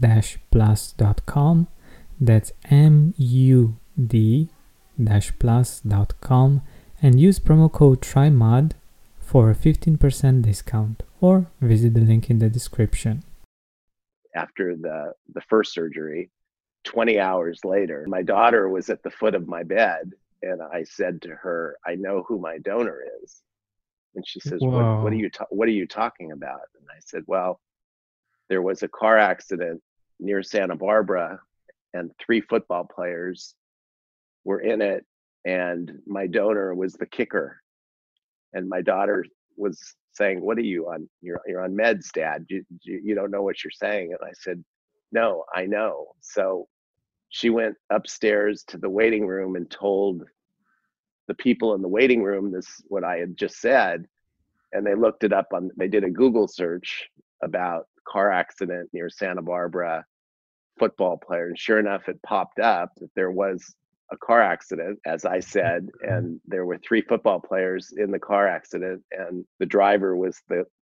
mood-plus.com. That's M U D plus.com and use promo code TRYMUD for a 15% discount or visit the link in the description. After the, the first surgery, 20 hours later, my daughter was at the foot of my bed and I said to her, I know who my donor is. And she says, what, what, are you ta- what are you talking about? And I said, well, there was a car accident near Santa Barbara and three football players were in it and my donor was the kicker. And my daughter was saying what are you on? You're, you're on meds dad. You, you, you don't know what you're saying. And i said no i know. So she went upstairs to the waiting room and told the people in the waiting room this what i had just said and they looked it up on they did a google search about car accident near santa barbara football player and sure enough it popped up that there was a car accident, as I said, mm-hmm. and there were three football players in the car accident, and the driver was the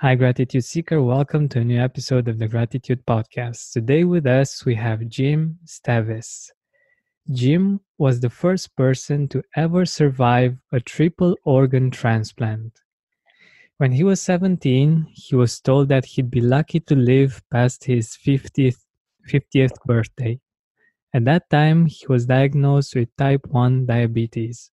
Hi, Gratitude Seeker. Welcome to a new episode of the Gratitude Podcast. Today with us, we have Jim Stavis. Jim was the first person to ever survive a triple organ transplant. When he was 17, he was told that he'd be lucky to live past his 50th, 50th birthday. At that time, he was diagnosed with type 1 diabetes.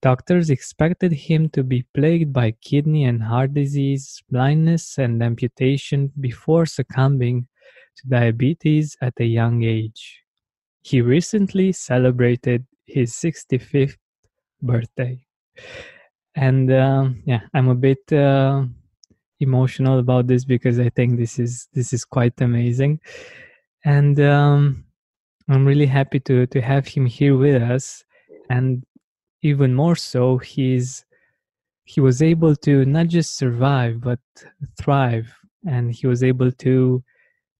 Doctors expected him to be plagued by kidney and heart disease, blindness, and amputation before succumbing to diabetes at a young age. He recently celebrated his 65th birthday. And uh, yeah, I'm a bit uh, emotional about this because I think this is this is quite amazing, and um, I'm really happy to to have him here with us. And even more so he's he was able to not just survive but thrive. And he was able to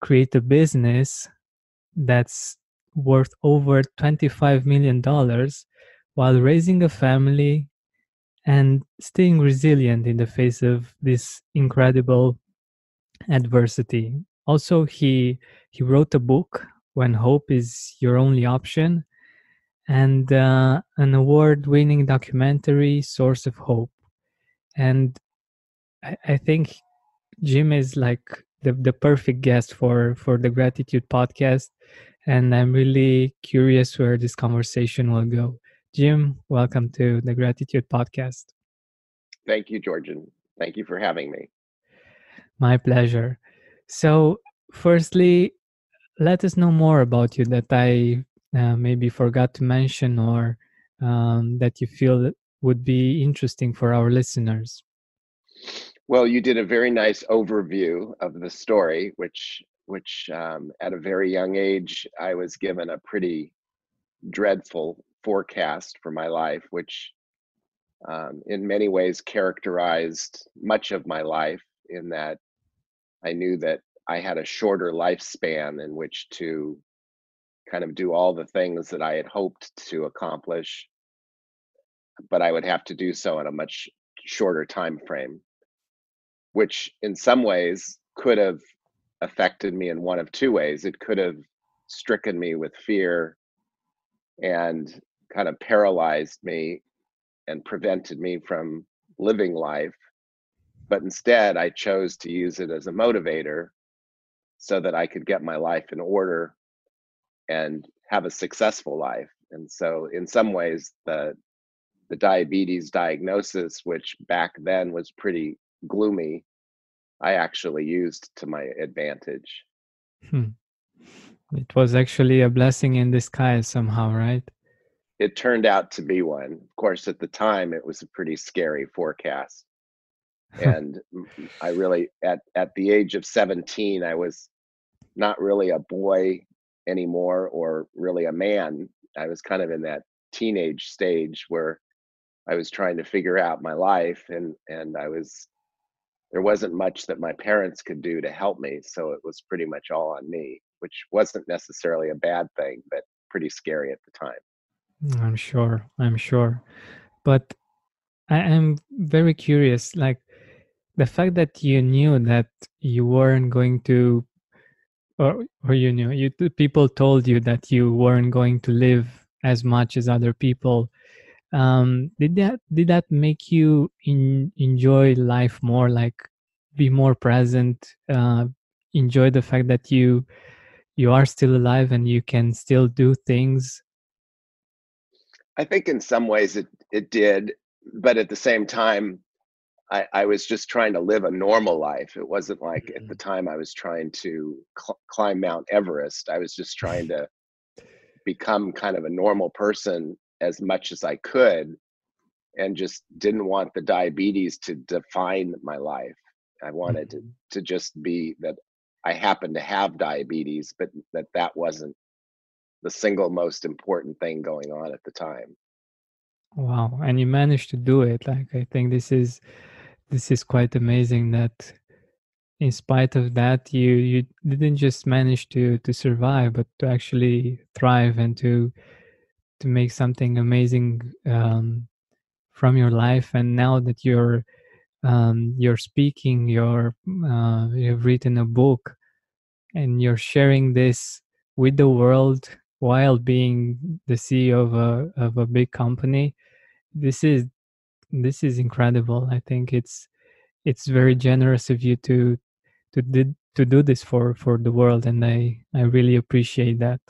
create a business that's worth over 25 million dollars while raising a family and staying resilient in the face of this incredible adversity. Also he he wrote a book when hope is your only option and uh, an award winning documentary, Source of Hope. And I, I, think Jim is like the, the perfect guest for, for the Gratitude podcast. And I'm really curious where this conversation will go. Jim, welcome to the Gratitude podcast. Thank you, Georgian. Thank you for having me. My pleasure. So, firstly, let us know more about you that I uh, maybe forgot to mention or um, that you feel would be interesting for our listeners. Well, you did a very nice overview of the story, which which um, at a very young age I was given a pretty dreadful forecast for my life, which um, in many ways characterized much of my life. In that I knew that I had a shorter lifespan in which to kind of do all the things that I had hoped to accomplish, but I would have to do so in a much shorter time frame, which in some ways could have affected me in one of two ways. It could have stricken me with fear and kind of paralyzed me and prevented me from living life. But instead, I chose to use it as a motivator so that I could get my life in order and have a successful life. And so, in some ways, the the diabetes diagnosis, which back then was pretty gloomy, I actually used to my advantage. Hmm. It was actually a blessing in disguise somehow, right? It turned out to be one. Of course, at the time, it was a pretty scary forecast. and I really, at, at the age of 17, I was not really a boy anymore or really a man. I was kind of in that teenage stage where I was trying to figure out my life and and I was there wasn't much that my parents could do to help me, so it was pretty much all on me, which wasn't necessarily a bad thing, but pretty scary at the time. Mm, I'm sure. I'm sure. But I am very curious like the fact that you knew that you weren't going to or or you knew you people told you that you weren't going to live as much as other people. Um did that did that make you in, enjoy life more like be more present uh enjoy the fact that you you are still alive and you can still do things? I think in some ways it it did but at the same time I, I was just trying to live a normal life. It wasn't like mm-hmm. at the mm-hmm. time I was trying to cl- climb Mount Everest. I was just trying to become kind of a normal person as much as I could and just didn't want the diabetes to define my life. I wanted mm-hmm. to, to just be that I happened to have diabetes, but that that wasn't the single most important thing going on at the time. Wow. And you managed to do it. Like, I think this is this is quite amazing that in spite of that you you didn't just manage to to survive but to actually thrive and to to make something amazing um, from your life. And now that you're um, you're speaking you're uh, you've written a book and you're sharing this with the world while being the CEO of a of a big company this is this is incredible. I think it's it's very generous of you to to did to do this for for the world, and I I really appreciate that.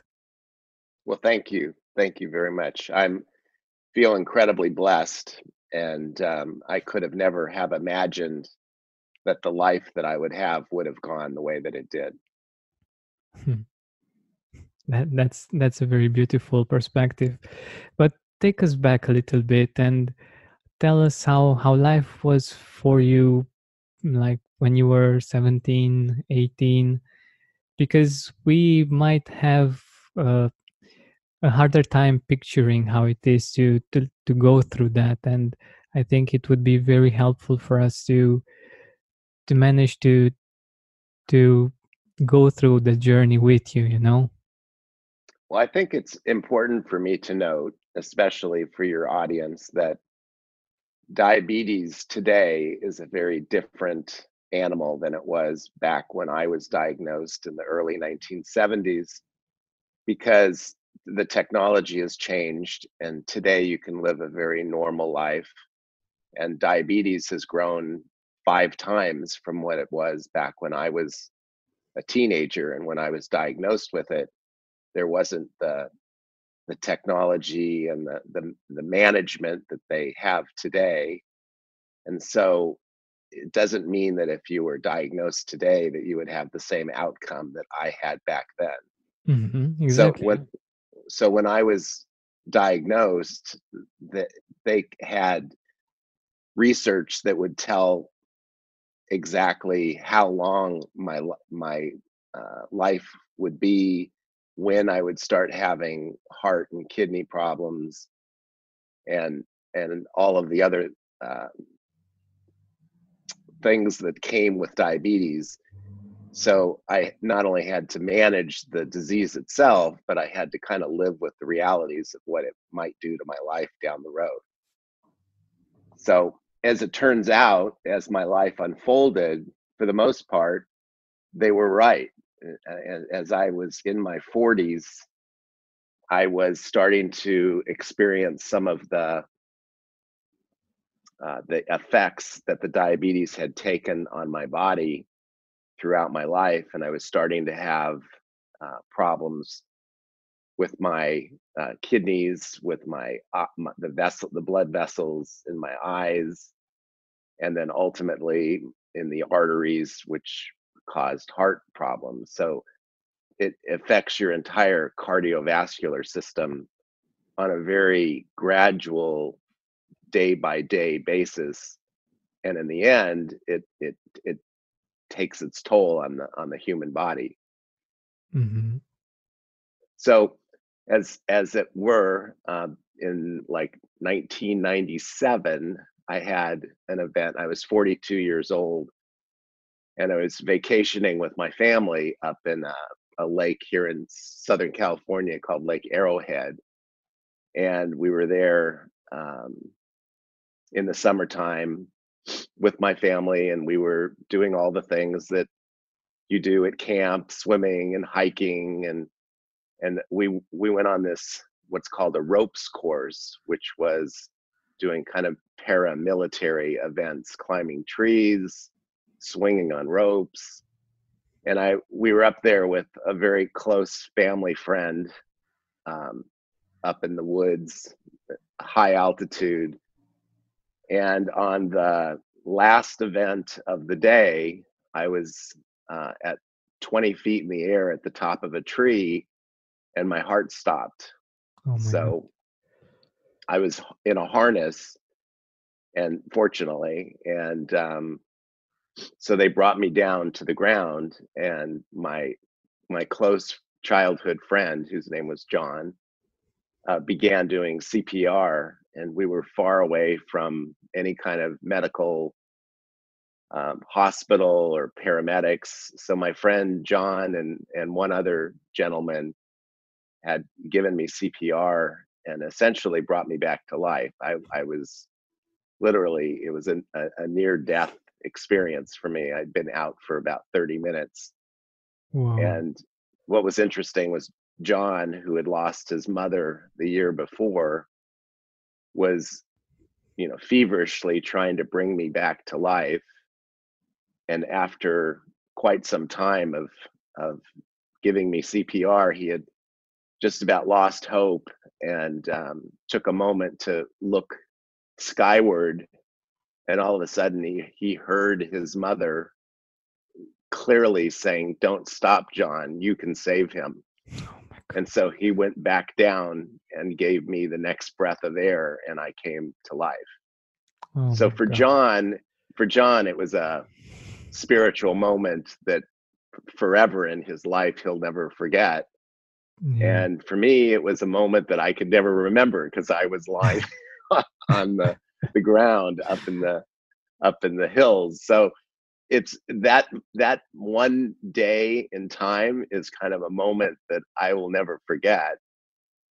Well, thank you, thank you very much. I'm feel incredibly blessed, and um, I could have never have imagined that the life that I would have would have gone the way that it did. Hmm. That that's that's a very beautiful perspective, but take us back a little bit and tell us how how life was for you like when you were 17 18 because we might have uh, a harder time picturing how it is to, to to go through that and i think it would be very helpful for us to to manage to to go through the journey with you you know? Well i think it's important for me to note especially for your audience that diabetes today is a very different animal than it was back when I was diagnosed in the early 1970s because the technology has changed and today you can live a very normal life. And diabetes has grown five times from what it was back when I was a teenager and when I was diagnosed with it there wasn't the the technology and the, the, the management that they have today. And so it doesn't mean that if you were diagnosed today that you would have the same outcome that I had back then. Mm-hmm, exactly. So when so when I was diagnosed, that they had research that would tell exactly how long my my uh, life would be when I would start having heart and kidney problems and and all of the other uh, things that came with diabetes. So I not only had to manage the disease itself, but I had to kind of live with the realities of what it might do to my life down the road. So as it turns out, as my life unfolded, for the most part, they were right. As I was in my 40s, I was starting to experience some of the uh, the effects that the diabetes had taken on my body throughout my life, and I was starting to have uh, problems with my uh, kidneys, with my, uh, my, the vessel, the blood vessels in my eyes, and then ultimately in the arteries, which caused heart problems. So it affects your entire cardiovascular system on a very gradual, day by day basis, and in the end, it it it takes its toll on the on the human body. Mm-hmm. So as as it were um, in like 1997 i had an event i was 42 years old and i was vacationing with my family up in a, a lake here in southern california called lake arrowhead. And we were there um, in the summertime with my family and we were doing all the things that you do at camp swimming and hiking and and we we went on this what's called a ropes course, which was doing kind of paramilitary events, climbing trees, swinging on ropes. And I we were up there with a very close family friend um, up in the woods, high altitude. And on the last event of the day, I was uh, at 20 feet in the air at the top of a tree and my heart stopped. Oh my so God. I was in a harness, and fortunately, and um, so they brought me down to the ground, and my my close childhood friend, whose name was John, uh, began doing CPR, and we were far away from any kind of medical um, hospital or paramedics. So my friend John and and one other gentleman had given me CPR and essentially brought me back to life. I, I was literally, it was a, a near death experience for me. I'd been out for about 30 minutes. Wow. And what was interesting was John, who had lost his mother the year before, was, you know, feverishly trying to bring me back to life. And after quite some time of of giving me CPR, he had just about lost hope and um, took a moment to look skyward and all of a sudden he, he heard his mother clearly saying don't stop john you can save him oh and so he went back down and gave me the next breath of air and i came to life oh so for God. john for john it was a spiritual moment that forever in his life he'll never forget yeah. And for me, it was a moment that I could never remember because I was lying on the, the ground up in the up in the hills. So it's that that one day in time is kind of a moment that I will never forget.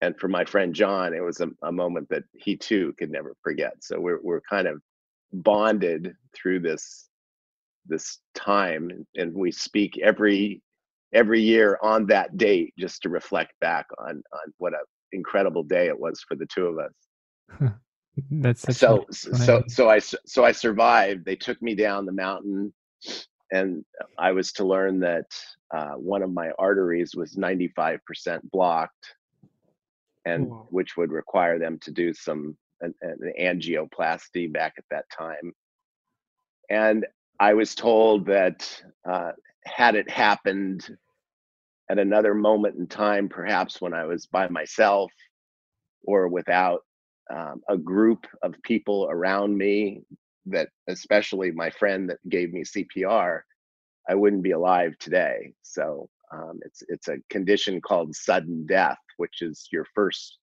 And for my friend John, it was a, a moment that he too could never forget. So we're we're kind of bonded through this this time and we speak every every year on that date just to reflect back on on what an incredible day it was for the two of us. That's so so so I so I survived. They took me down the mountain, and I was to learn that uh, one of my arteries was ninety five percent blocked, and Whoa. which would require them to do some an, an angioplasty back at that time. And I was told that uh, had it happened at another moment in time, perhaps when I was by myself or without um, a group of people around me that especially my friend that gave me cpr i wouldn't be alive today. So um, it's it's a condition called sudden death which is your first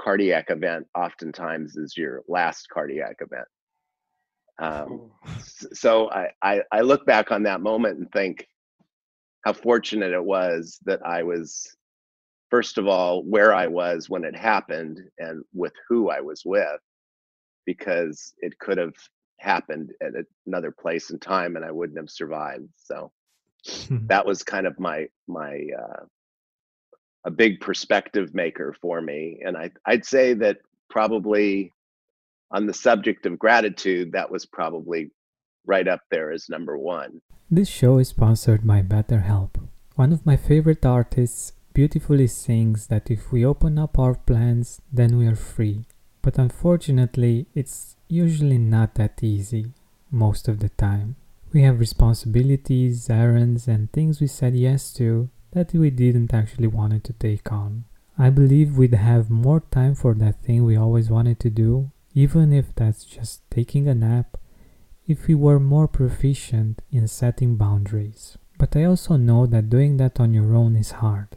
cardiac event oftentimes is your last cardiac event. Um, so I, I i look back on that moment and think how fortunate it was that i was first of all where I was when it happened and with who I was with, because it could have happened at another place and time and I wouldn't have survived. So that was kind of my my uh, a big perspective maker for me. And I I'd say that probably on the subject of gratitude, that was probably right up there as number one. This show is sponsored by BetterHelp. One of my favorite artists beautifully sings that if we open up our plans, then we are free. But unfortunately, it's usually not that easy, most of the time. We have responsibilities, errands, and things we said yes to that we didn't actually want to take on. I believe we'd have more time for that thing we always wanted to do, even if that's just taking a nap, if we were more proficient in setting boundaries. But I also know that doing that on your own is hard.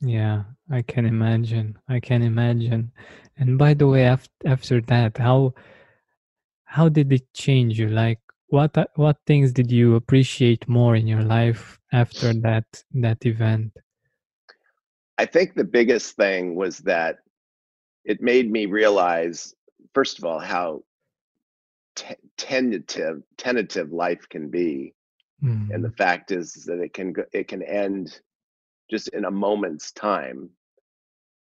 Yeah, I can imagine. I can imagine. And by the way, after after that, how how did it change you? Like, what what things did you appreciate more in your life after that that event? I think the biggest thing was that it made me realize, first of all, how t- tentative tentative life can be, mm. and the mm-hmm. fact is that it can it can end just in a moment's time,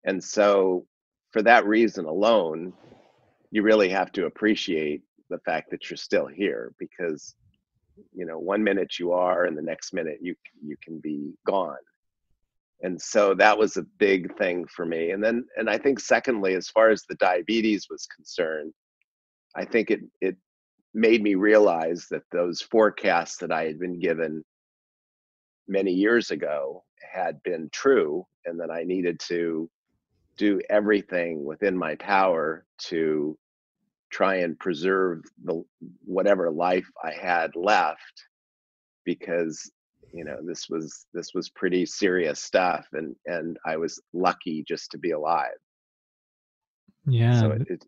and so for that reason alone, you really have to appreciate the fact that you're still here because you know one minute you are and the next minute you you can be gone. And so that was a big thing for me. And then and i think secondly as far as the diabetes was concerned i think it it made me realize that those forecasts that i had been given many years ago had been true and that i needed to do everything within my power to try and preserve the whatever life I had left because you know this was this was pretty serious stuff and and I was lucky just to be alive. Yeah. So it, it,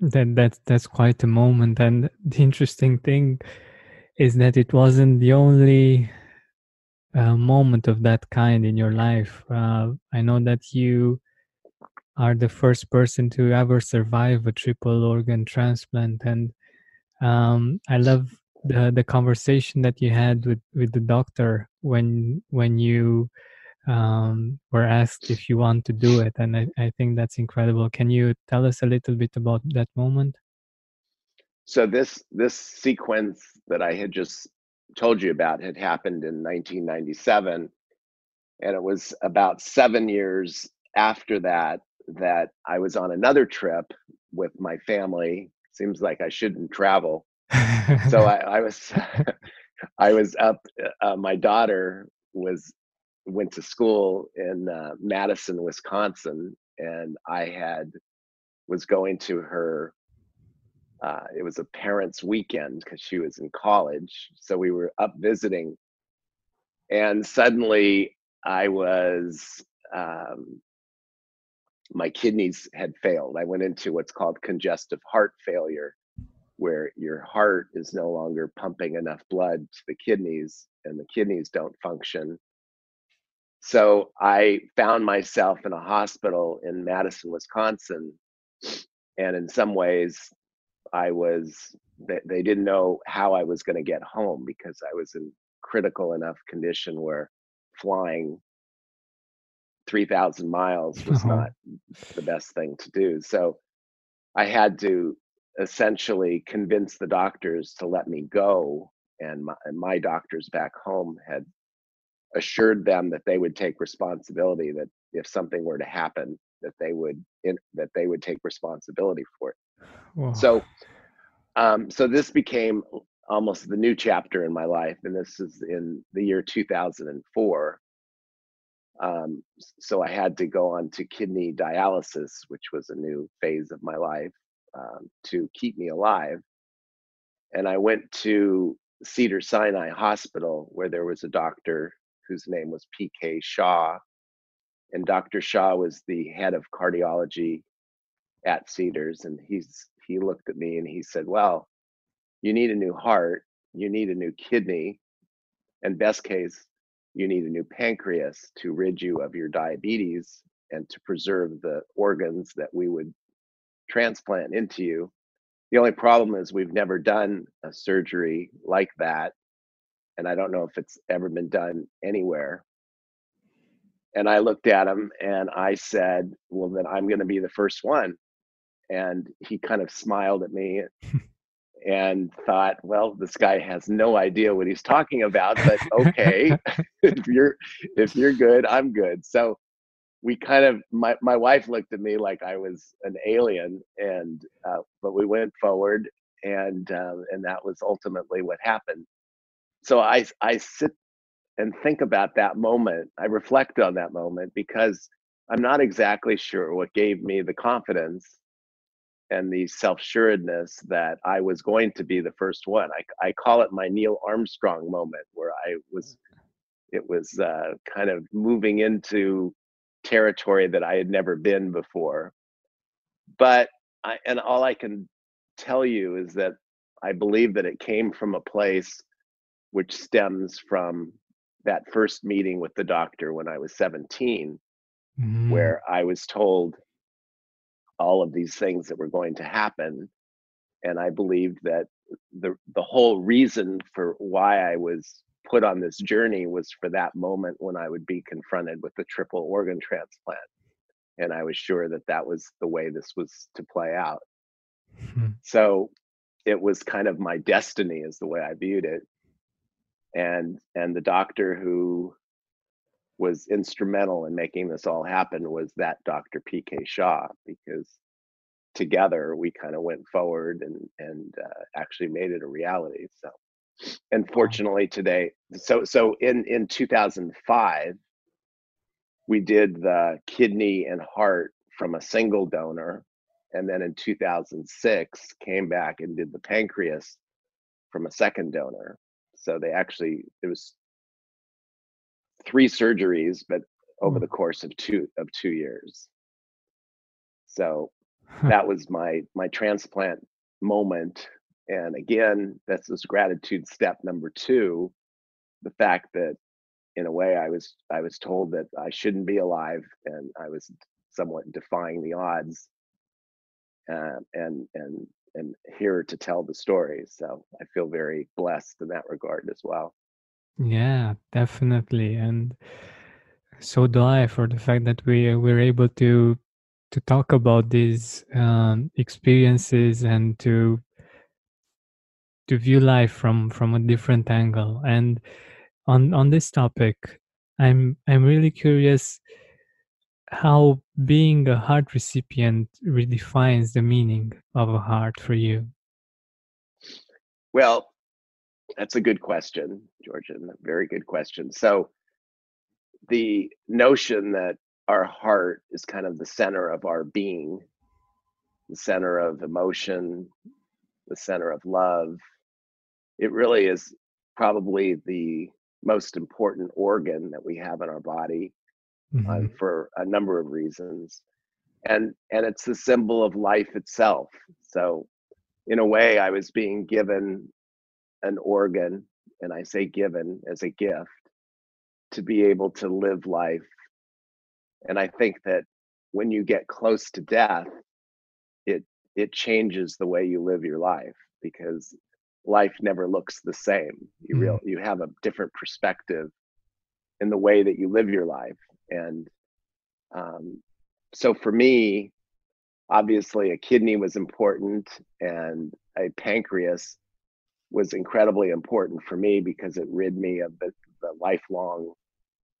that that's that's quite a moment and the interesting thing is that it wasn't the only uh, moment of that kind in your life. Uh, I know that you are the first person to ever survive a triple organ transplant and um, i love the the conversation that you had with with the doctor when when you um, were asked if you want to do it and I, I think that's incredible can you tell us a little bit about that moment so this this sequence that i had just told you about had happened in 1997 and it was about seven years after that that I was on another trip with my family. Seems like I shouldn't travel. so I, I, was I was up. Uh, my daughter was went to school in uh, Madison, Wisconsin, and I had was going to her. Uh, it was a parents' weekend because she was in college, so we were up visiting, and suddenly I was um, my kidneys had failed. I went into what's called congestive heart failure, where your heart is no longer pumping enough blood to the kidneys and the kidneys don't function. So I found myself in a hospital in Madison, Wisconsin. And in some ways, I was, they, they didn't know how I was going to get home because I was in critical enough condition where flying 3,000 miles was uh-huh. not the best thing to do. So I had to essentially convince the doctors to let me go. And my, and my doctors back home had assured them that they would take responsibility, that if something were to happen, that they would in, that they would take responsibility for it. So, um, so this became almost the new chapter in my life, and this is in the year 2004 um, so I had to go on to kidney dialysis, which was a new phase of my life um, to keep me alive. And I went to Cedars-Sinai Hospital where there was a doctor whose name was P.K. Shah. And Dr. Shah was the head of cardiology at Cedars. And he's he looked at me and he said, Well, you need a new heart, you need a new kidney, and best case, you need a new pancreas to rid you of your diabetes and to preserve the organs that we would transplant into you. The only problem is we've never done a surgery like that. And I don't know if it's ever been done anywhere. And I looked at him and I said, Well, then I'm going to be the first one. And he kind of smiled at me and thought, well, this guy has no idea what he's talking about, but okay, if you're if you're good, I'm good. So we kind of my my wife looked at me like I was an alien, and uh, but we went forward, and uh, and that was ultimately what happened. So I I sit and think about that moment. I reflect on that moment because I'm not exactly sure what gave me the confidence and the self-assuredness that I was going to be the first one. I, I call it my Neil Armstrong moment, where I was, it was uh, kind of moving into territory that I had never been before. But I, and all I can tell you is that I believe that it came from a place which stems from that first meeting with the doctor when I was 17, Mm. where I was told all of these things that were going to happen. And I believed that the the whole reason for why I was put on this journey was for that moment when I would be confronted with the triple organ transplant. And I was sure that that was the way this was to play out. Mhm. So it was kind of my destiny, is the way I viewed it. And and the doctor who was instrumental in making this all happen was that Dr. PK Shah, because together we kind of went forward and and uh, actually made it a reality. So, and fortunately today, so so in in 2005, we did the kidney and heart from a single donor, and then in 2006 came back and did the pancreas from a second donor. So they actually it was three surgeries, but over Mm. the course of two of two years. So that was my my transplant moment. And again, that's this gratitude step number two. The fact that in a way I was I was told that I shouldn't be alive and I was somewhat defying the odds. Uh, and and and here to tell the story. So I feel very blessed in that regard as well. Yeah, definitely. And so do I for the fact that we we're able to to talk about these um, experiences and to to view life from from a different angle. And on on this topic, I'm I'm really curious how being a heart recipient redefines the meaning of a heart for you. Well, that's a good question, Georgian. Very good question. So the notion that our heart is kind of the center of our being, the center of emotion, the center of love, it really is probably the most important organ that we have in our body uh, Mhm. for a number of reasons. And and it's the symbol of life itself. So in a way I was being given an organ, and I say given as a gift, to be able to live life. And I think that when you get close to death, it it changes the way you live your life because life never looks the same. You Mm. real you have a different perspective in the way that you live your life. And um, so for me, obviously a kidney was important and a pancreas was incredibly important for me because it rid me of the, the lifelong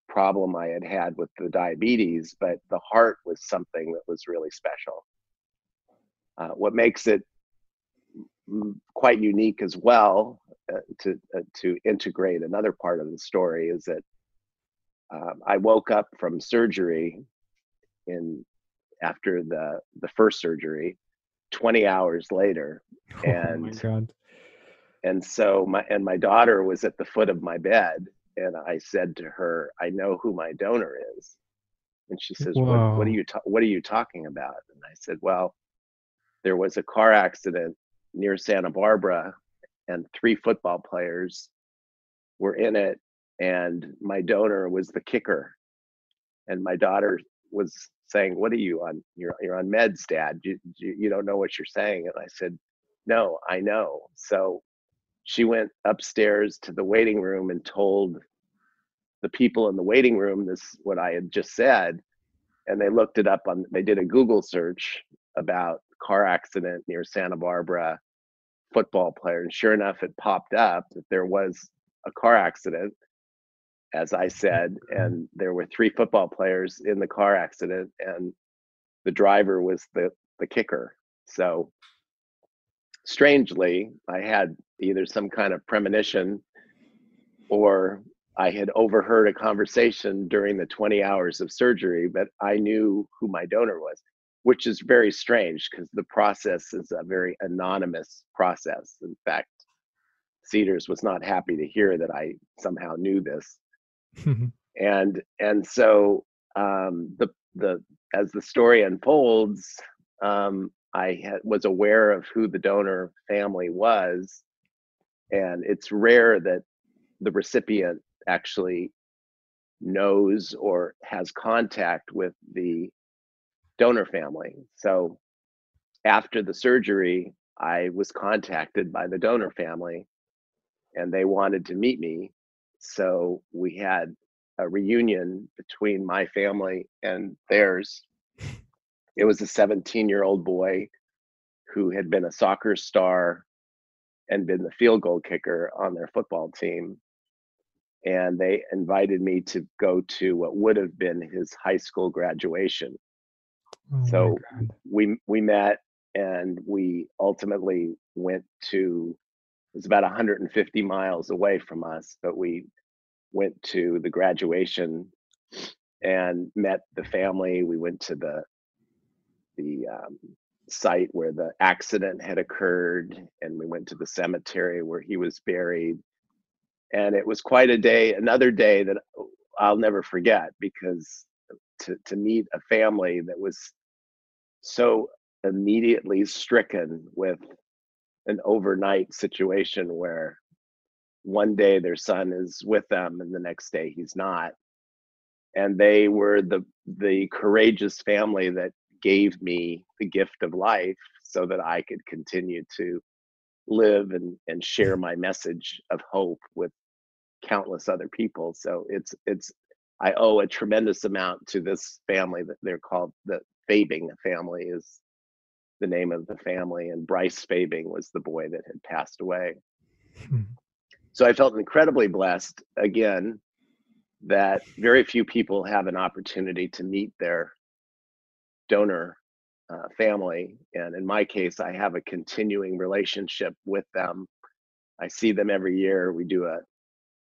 problem I had had with the diabetes, but the heart was something that was really special. Uh, what makes it quite unique as well uh, to uh, to integrate another part of the story is that um, I woke up from surgery in after the the first surgery 20 hours later Oh my and god. And so my and my daughter was at the foot of my bed and i said to her i know who my donor is. And she says what, what are you ta- what are you talking about? And i said well there was a car accident near santa barbara and three football players were in it and my donor was the kicker. And my daughter was saying what are you on you're, you're on meds dad. You, you, you don't know what you're saying. And i said no i know. So she went upstairs to the waiting room and told the people in the waiting room this what i had just said and they looked it up on they did a google search about car accident near santa barbara football player and sure enough it popped up that there was a car accident as i said and there were three football players in the car accident and the driver was the the kicker. So strangely i had either some kind of premonition or I had overheard a conversation during the 20 hours of surgery, but I knew who my donor was, which is very strange because the process is a very anonymous process. In fact, Cedars was not happy to hear that I somehow knew this. And and so um, the the as the story unfolds, um, I had, was aware of who the donor family was, and it's rare that the recipient actually knows or has contact with the donor family. So after the surgery, I was contacted by the donor family and they wanted to meet me. So we had a reunion between my family and theirs. It was a 17 year old boy who had been a soccer star and been the field goal kicker on their football team. And they invited me to go to what would have been his high school graduation. Oh so we we met and we ultimately went to it was about 150 miles away from us, but we went to the graduation and met the family. We went to the the um, site where the accident had occurred, and we went to the cemetery where he was buried. And it was quite a day, another day that I'll never forget because to to meet a family that was so immediately stricken with an overnight situation where one day their son is with them and the next day he's not and they were the the courageous family that gave me the gift of life so that I could continue to live and and share my message of hope with countless other people so it's it's I owe a tremendous amount to this family that they're called the Fabing family is the name of the family and Bryce Fabing was the boy that had passed away Hmm. so I felt incredibly blessed again that very few people have an opportunity to meet their donor uh, family. And in my case, I have a continuing relationship with them. I see them every year. We do a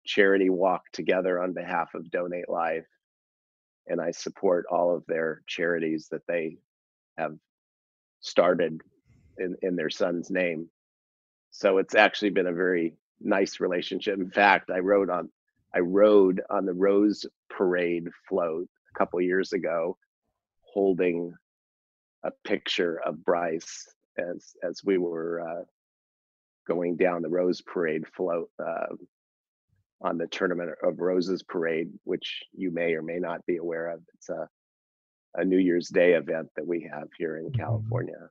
charity walk together on behalf of Donate Life. And I support all of their charities that they have started in, in their son's name. So it's actually been a very nice relationship. In fact, I rode on I rode on the Rose Parade float a couple years ago, holding a picture of Bryce as as we were uh, going down the Rose Parade float uh, on the Tournament of Roses Parade, which you may or may not be aware of. It's a a New Year's Day event that we have here in Mhm. California.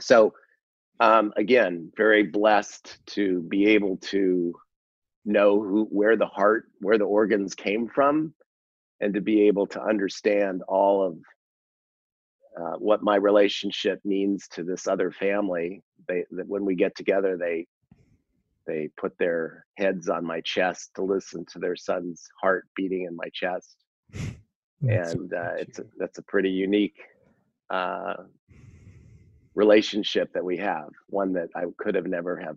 So um, again, very blessed to be able to know who where the heart, where the organs came from, and to be able to understand all of uh, what my relationship means to this other family. They that when we get together, they they put their heads on my chest to listen to their son's heart beating in my chest, and uh, it's a, that's a pretty unique uh, relationship that we have. One that I could have never have.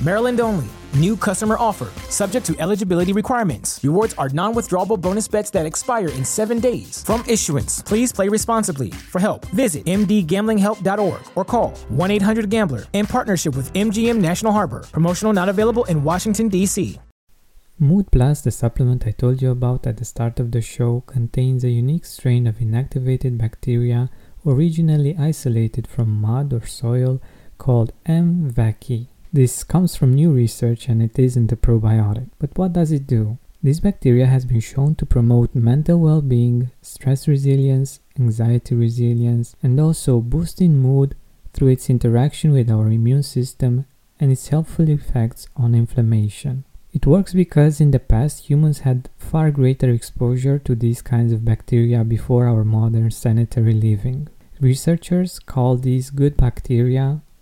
Maryland only. New customer offer. Subject to eligibility requirements. Rewards are non withdrawable bonus bets that expire in seven days. From issuance, please play responsibly. For help, visit mdgamblinghelp.org or call 1 800 Gambler in partnership with MGM National Harbor. Promotional not available in Washington, D.C. Mood Plus, the supplement I told you about at the start of the show, contains a unique strain of inactivated bacteria originally isolated from mud or soil called M. vaccae. This comes from new research and it isn't a probiotic. But what does it do? This bacteria has been shown to promote mental well being, stress resilience, anxiety resilience, and also boosting mood through its interaction with our immune system and its helpful effects on inflammation. It works because in the past humans had far greater exposure to these kinds of bacteria before our modern sanitary living. Researchers call these good bacteria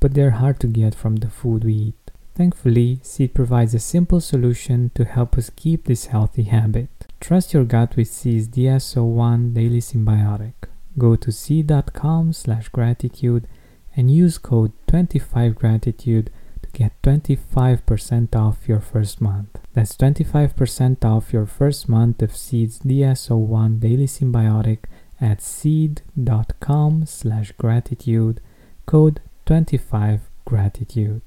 but they're hard to get from the food we eat. Thankfully, Seed provides a simple solution to help us keep this healthy habit. Trust your gut with Seed's DS01 Daily Synbiotic. go to seed.com slash gratitude and use code 25gratitude to get 25% off your first month. That's 25% off your first month of Seed's DS01 Daily Synbiotic at seed.com slash gratitude, code 25gratitude.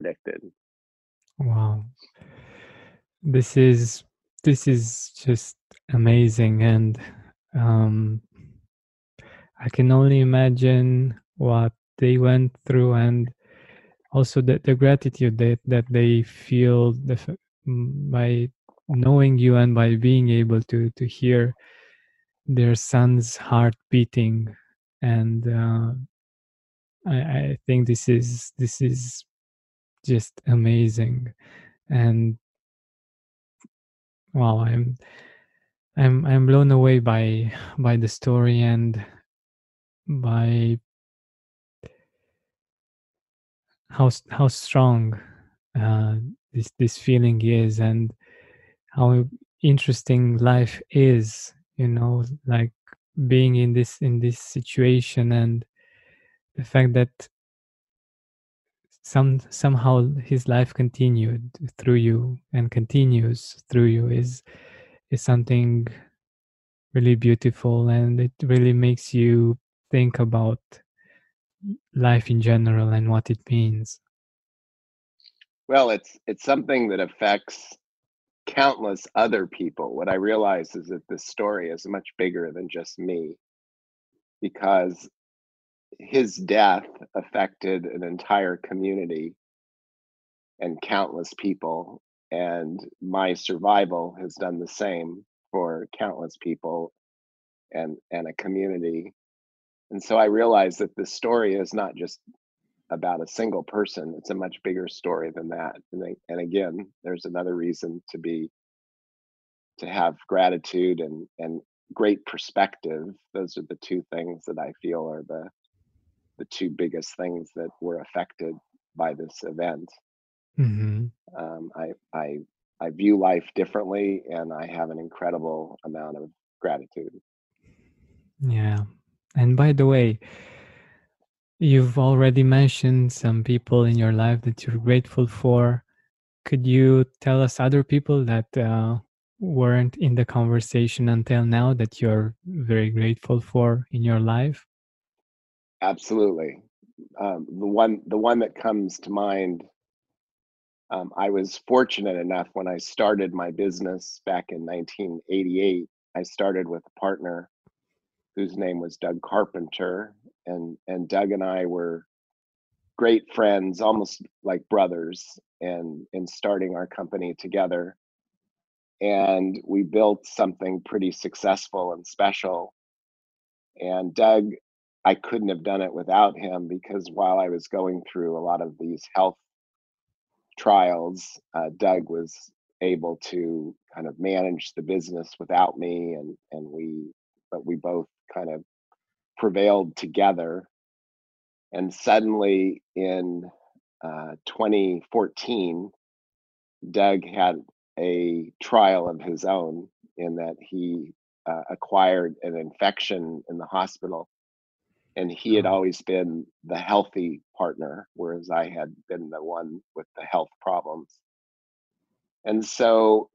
Predicted. Wow. This is this is just amazing and um I can only imagine what they went through and also the, the gratitude that, that they feel the, by knowing you and by being able to, to hear their son's heart beating and uh, I, I think this is this is just amazing. And wow i'm i'm i'm blown away by by the story and by how how strong uh, this this feeling is and how interesting life is you know like being in this in this situation and the fact that some somehow his life continued through you and continues through you is is something really beautiful and it really makes you think about life in general and what it means? Well, it's it's something that affects countless other people. What I realize is that this story is much bigger than just me because his death affected an entire community and countless people and my survival has done the same for countless people and and a community and so I realized that this story is not just about a single person; it's a much bigger story than that. And they, and again, there's another reason to be to have gratitude and and great perspective. Those are the two things that I feel are the the two biggest things that were affected by this event. Mm-hmm. Um, I I I view life differently, and I have an incredible amount of gratitude. Yeah, and by the way, you've already mentioned some people in your life that you're grateful for. Could you tell us other people that uh, weren't in the conversation until now that you're very grateful for in your life? Absolutely. Um, the one the one that comes to mind um, I was fortunate enough when I started my business back in 1988. I started with a partner whose name was Doug Carpenter, and and Doug and I were great friends, almost like brothers, and in starting our company together. And we built something pretty successful and special. And Doug, I couldn't have done it without him because while I was going through a lot of these health trials, uh, Doug was able to kind of manage the business without me, and and we, but we both kind of prevailed together. And suddenly in uh, 2014, Doug had a trial of his own in that he uh, acquired an infection in the hospital. And he had Oh. always been the healthy partner, whereas I had been the one with the health problems. And so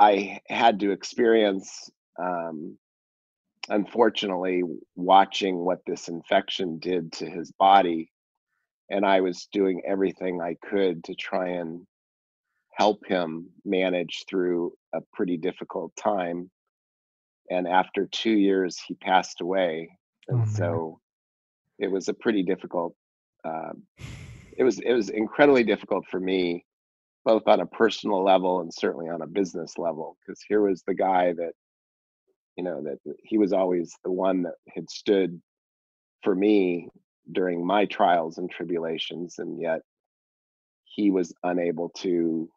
I had to experience, um, unfortunately, watching what this infection did to his body. And I was doing everything I could to try and help him manage through a pretty difficult time. And after two years, he passed away. Oh, And so it was a pretty difficult, um, it was it was incredibly difficult for me, both on a personal level and certainly on a business level, because here was the guy that, you know, that he was always the one that had stood for me during my trials and tribulations, and yet he was unable to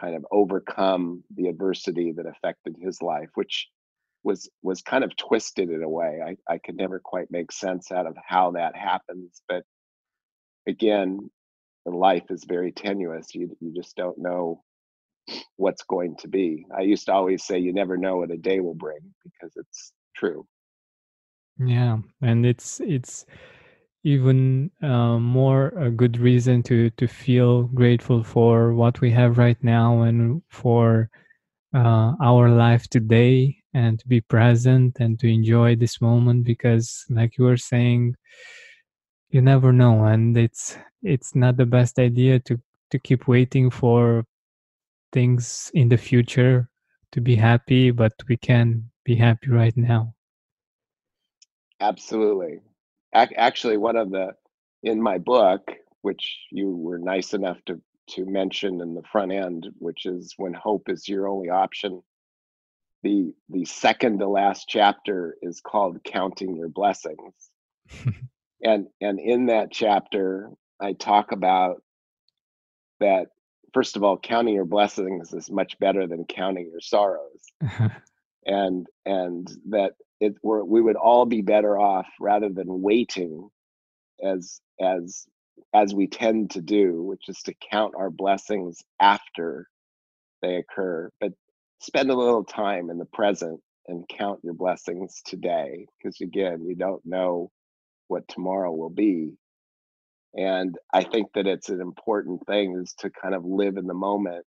kind of overcome the adversity that affected his life, which was was kind of twisted in a way. I, I could never quite make sense out of how that happens. But again, life is very tenuous. You you just don't know what's going to be. I used to always say you never know what a day will bring because it's true. Yeah, and it's it's even uh, more a good reason to to feel grateful for what we have right now and for uh, our life today and to be present and to enjoy this moment because like you were saying you never know and it's it's not the best idea to to keep waiting for things in the future to be happy but we can be happy right now Absolutely. Ac- Actually, one of the in my book, which you were nice enough to to mention in the front end, which is when hope is your only option. The the second to last chapter is called Counting Your Blessings. And and in that chapter, I talk about that first of all, counting your blessings is much better than counting your sorrows. and and that it we're, we would all be better off rather than waiting as as as we tend to do which is to count our blessings after they occur but spend a little time in the present and count your blessings today because again you don't know what tomorrow will be and i think that it's an important thing is to kind of live in the moment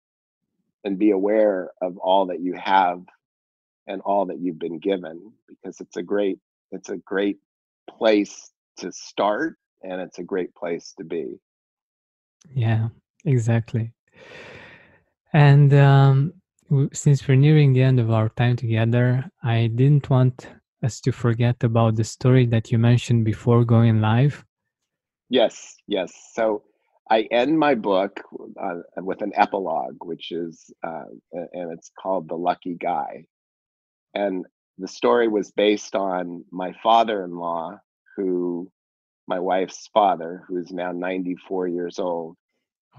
and be aware of all that you have and all that you've been given because it's a great it's a great place to start and it's a great place to be Yeah, exactly. And um, since we're nearing the end of our time together, I didn't want us to forget about the story that you mentioned before going live. yes yes so i end my book uh, with an epilogue which is uh, and it's called the lucky guy and the story was based on my father-in-law who my wife's father who is now 94 years old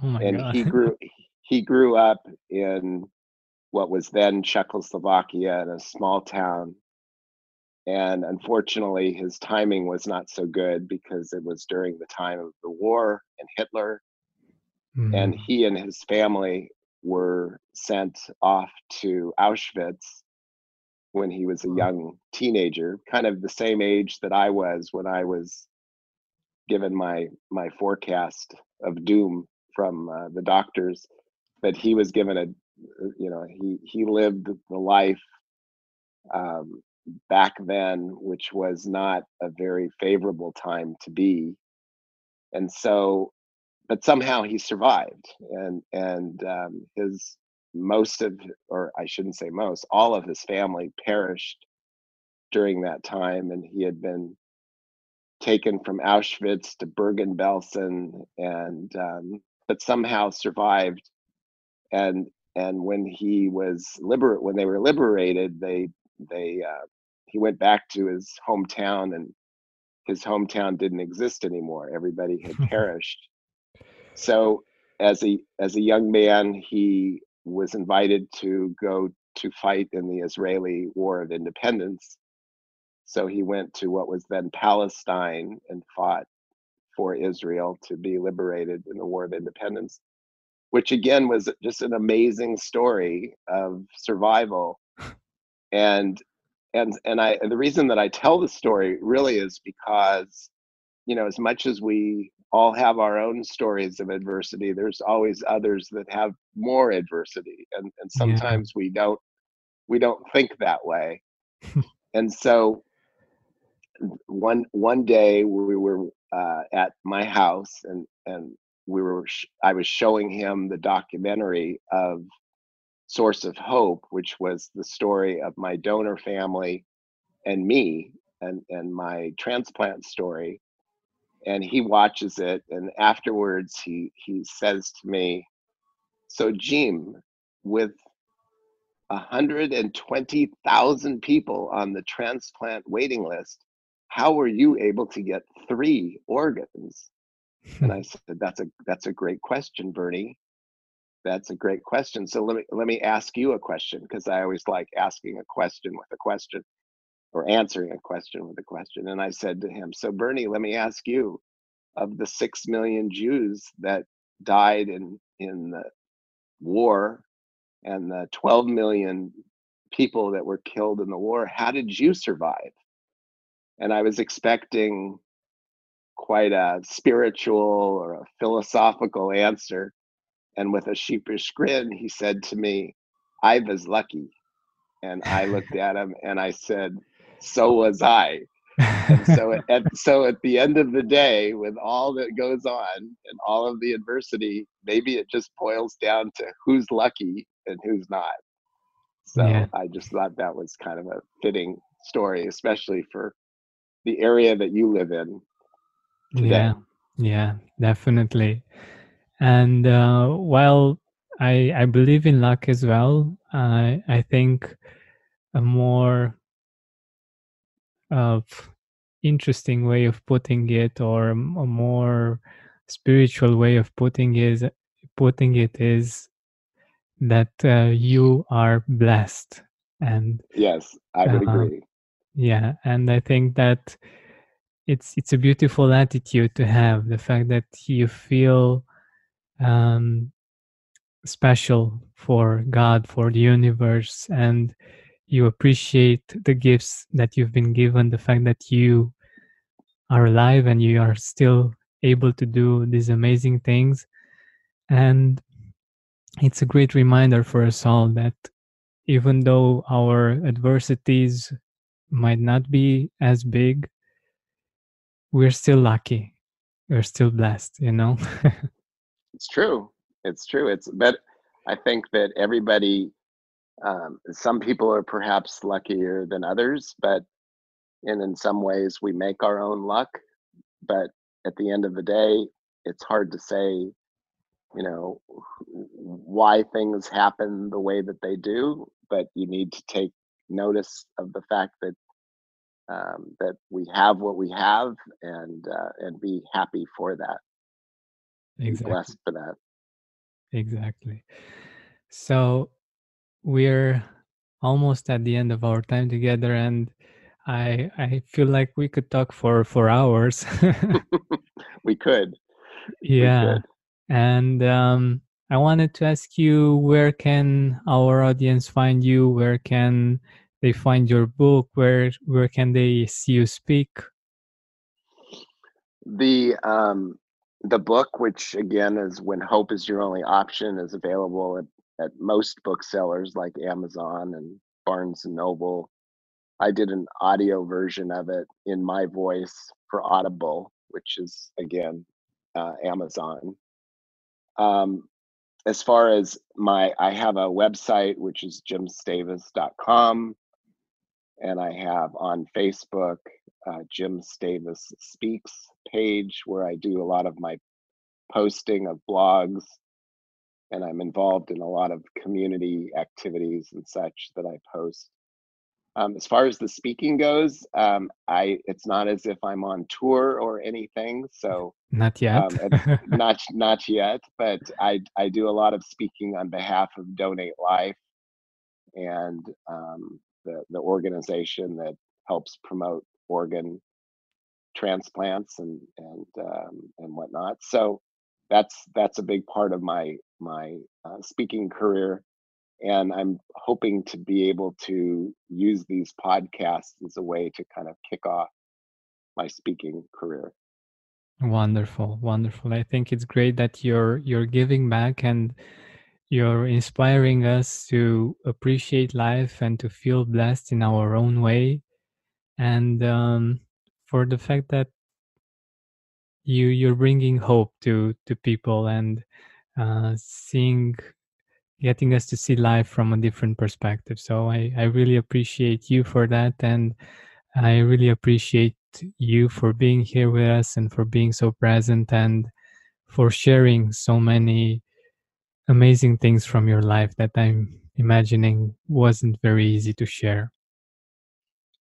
Oh and God. he grew he grew up in what was then Czechoslovakia in a small town. And unfortunately his timing was not so good because it was during the time of the war and Hitler. And Mhm. he and his family were sent off to Auschwitz when he was a young teenager kind of the same age that I was when I was given my my forecast of doom from uh, the doctors. But he was given a you know he he lived the life um, back then which was not a very favorable time to be. And so but somehow he survived and and um, his most of or i shouldn't say most all of his family perished during that time and he had been taken from auschwitz to bergen-belsen and um, but somehow survived. And and when he was liber when they were liberated they they uh, he went back to his hometown and his hometown didn't exist anymore. Everybody had perished. So as a as a young man he was invited to go to fight in the israeli war of independence. So he went to what was then Palestine and fought for Israel to be liberated in the War of Independence, which again was just an amazing story of survival. And and and I and the reason that I tell the story really is because, you know, as much as we all have our own stories of adversity, there's always others that have more adversity. And and sometimes yeah. we don't we don't think that way. and so one one day we were uh, at my house and and we were I was showing him the documentary of Source of Hope, which was the story of my donor family and me and and my transplant story. And he watches it, and afterwards he he says to me, "So Jim, with 120,000 people on the transplant waiting list, how were you able to get three organs? And hmm. I said, that's a that's a great question, Bernie. That's a great question. So let me let me ask you a question because I always like asking a question with a question or answering a question with a question. And I said to him, So Bernie, let me ask you, of the six million Jews that died in in the war and the 12 million people that were killed in the war, how did you survive? and I was expecting quite a spiritual or a philosophical answer. And with a sheepish grin, he said to me, I was lucky. And I looked at him and I said, So was I. and so at, so at the end of the day, with all that goes on and all of the adversity, maybe it just boils down to who's lucky and who's not. So yeah. I just thought that was kind of a fitting story, especially for the area that you live in. Yeah, yeah, definitely. And uh, while I I believe in luck as well, I I think a more of interesting way of putting it, or a more spiritual way of putting is putting it is that uh, you are blessed and yes i would uh, agree yeah and i think that it's it's a beautiful attitude to have the fact that you feel um, special for god for the universe and you appreciate the gifts that you've been given the fact that you are alive and you are still able to do these amazing things. And it's a great reminder for us all that even though our adversities might not be as big, we're still lucky. We're still blessed, you know? it's true. It's true. It's but I think that everybody um, some people are perhaps luckier than others, but and in some ways we make our own luck. But at the end of the day, it's hard to say, you know, why things happen the way that they do. But you need to take notice of the fact that um, that we have what we have and uh, and be happy for that. Exactly. Be blessed for that. Exactly. So we're almost at the end of our time together, and I I feel like we could talk for for hours. we could. Yeah. We could. And um, I wanted to ask you where can our audience find you? Where can they find your book? Where where can they see you speak? The um, the book, which again is "When Hope Is Your Only Option," is available at, at most booksellers like Amazon and Barnes and Noble. I did an audio version of it in my voice for Audible, which is again uh, Amazon. Um, as far as my, I have a website which is jimstavis.com and I have on Facebook uh, Jim Stavis Speaks page where I do a lot of my posting of blogs, and I'm involved in a lot of community activities and such that I post. Um, as far as the speaking goes, um, I it's not as if I'm on tour or anything, so not yet, um, not not yet. But I I do a lot of speaking on behalf of Donate Life, and um, the the organization that helps promote organ transplants and and um, and whatnot. So that's that's a big part of my my uh, speaking career, and I'm hoping to be able to use these podcasts as a way to kind of kick off my speaking career. Wonderful, wonderful. I think it's great that you're you're giving back and you're inspiring us to appreciate life and to feel blessed in our own way. And um, for the fact that you you're bringing hope to to people and uh, seeing getting us to see life from a different perspective so i i really appreciate you for that and i really appreciate you for being here with us and for being so present and for sharing so many amazing things from your life that i'm imagining wasn't very easy to share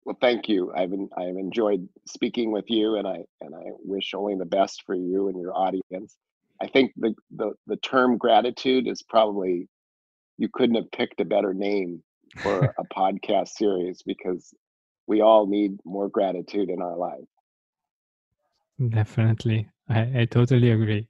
well, thank you. I've I've enjoyed speaking with you, and I and I wish only the best for you and your audience. I think the the the term gratitude is probably you couldn't have picked a better name for a podcast series because we all need more gratitude in our life. Definitely, I, I totally agree.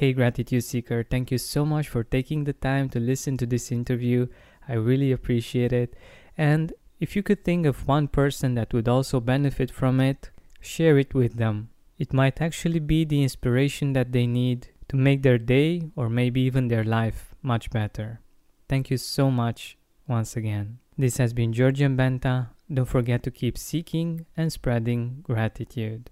Hey, Gratitude Seeker, thank you so much for taking the time to listen to this interview. I really appreciate it. And if you could think of one person that would also benefit from it, share it with them. It might actually be the inspiration that they need to make their day or maybe even their life much better. Thank you so much once again. This has been Georgian Benta. Don't forget to keep seeking and spreading gratitude.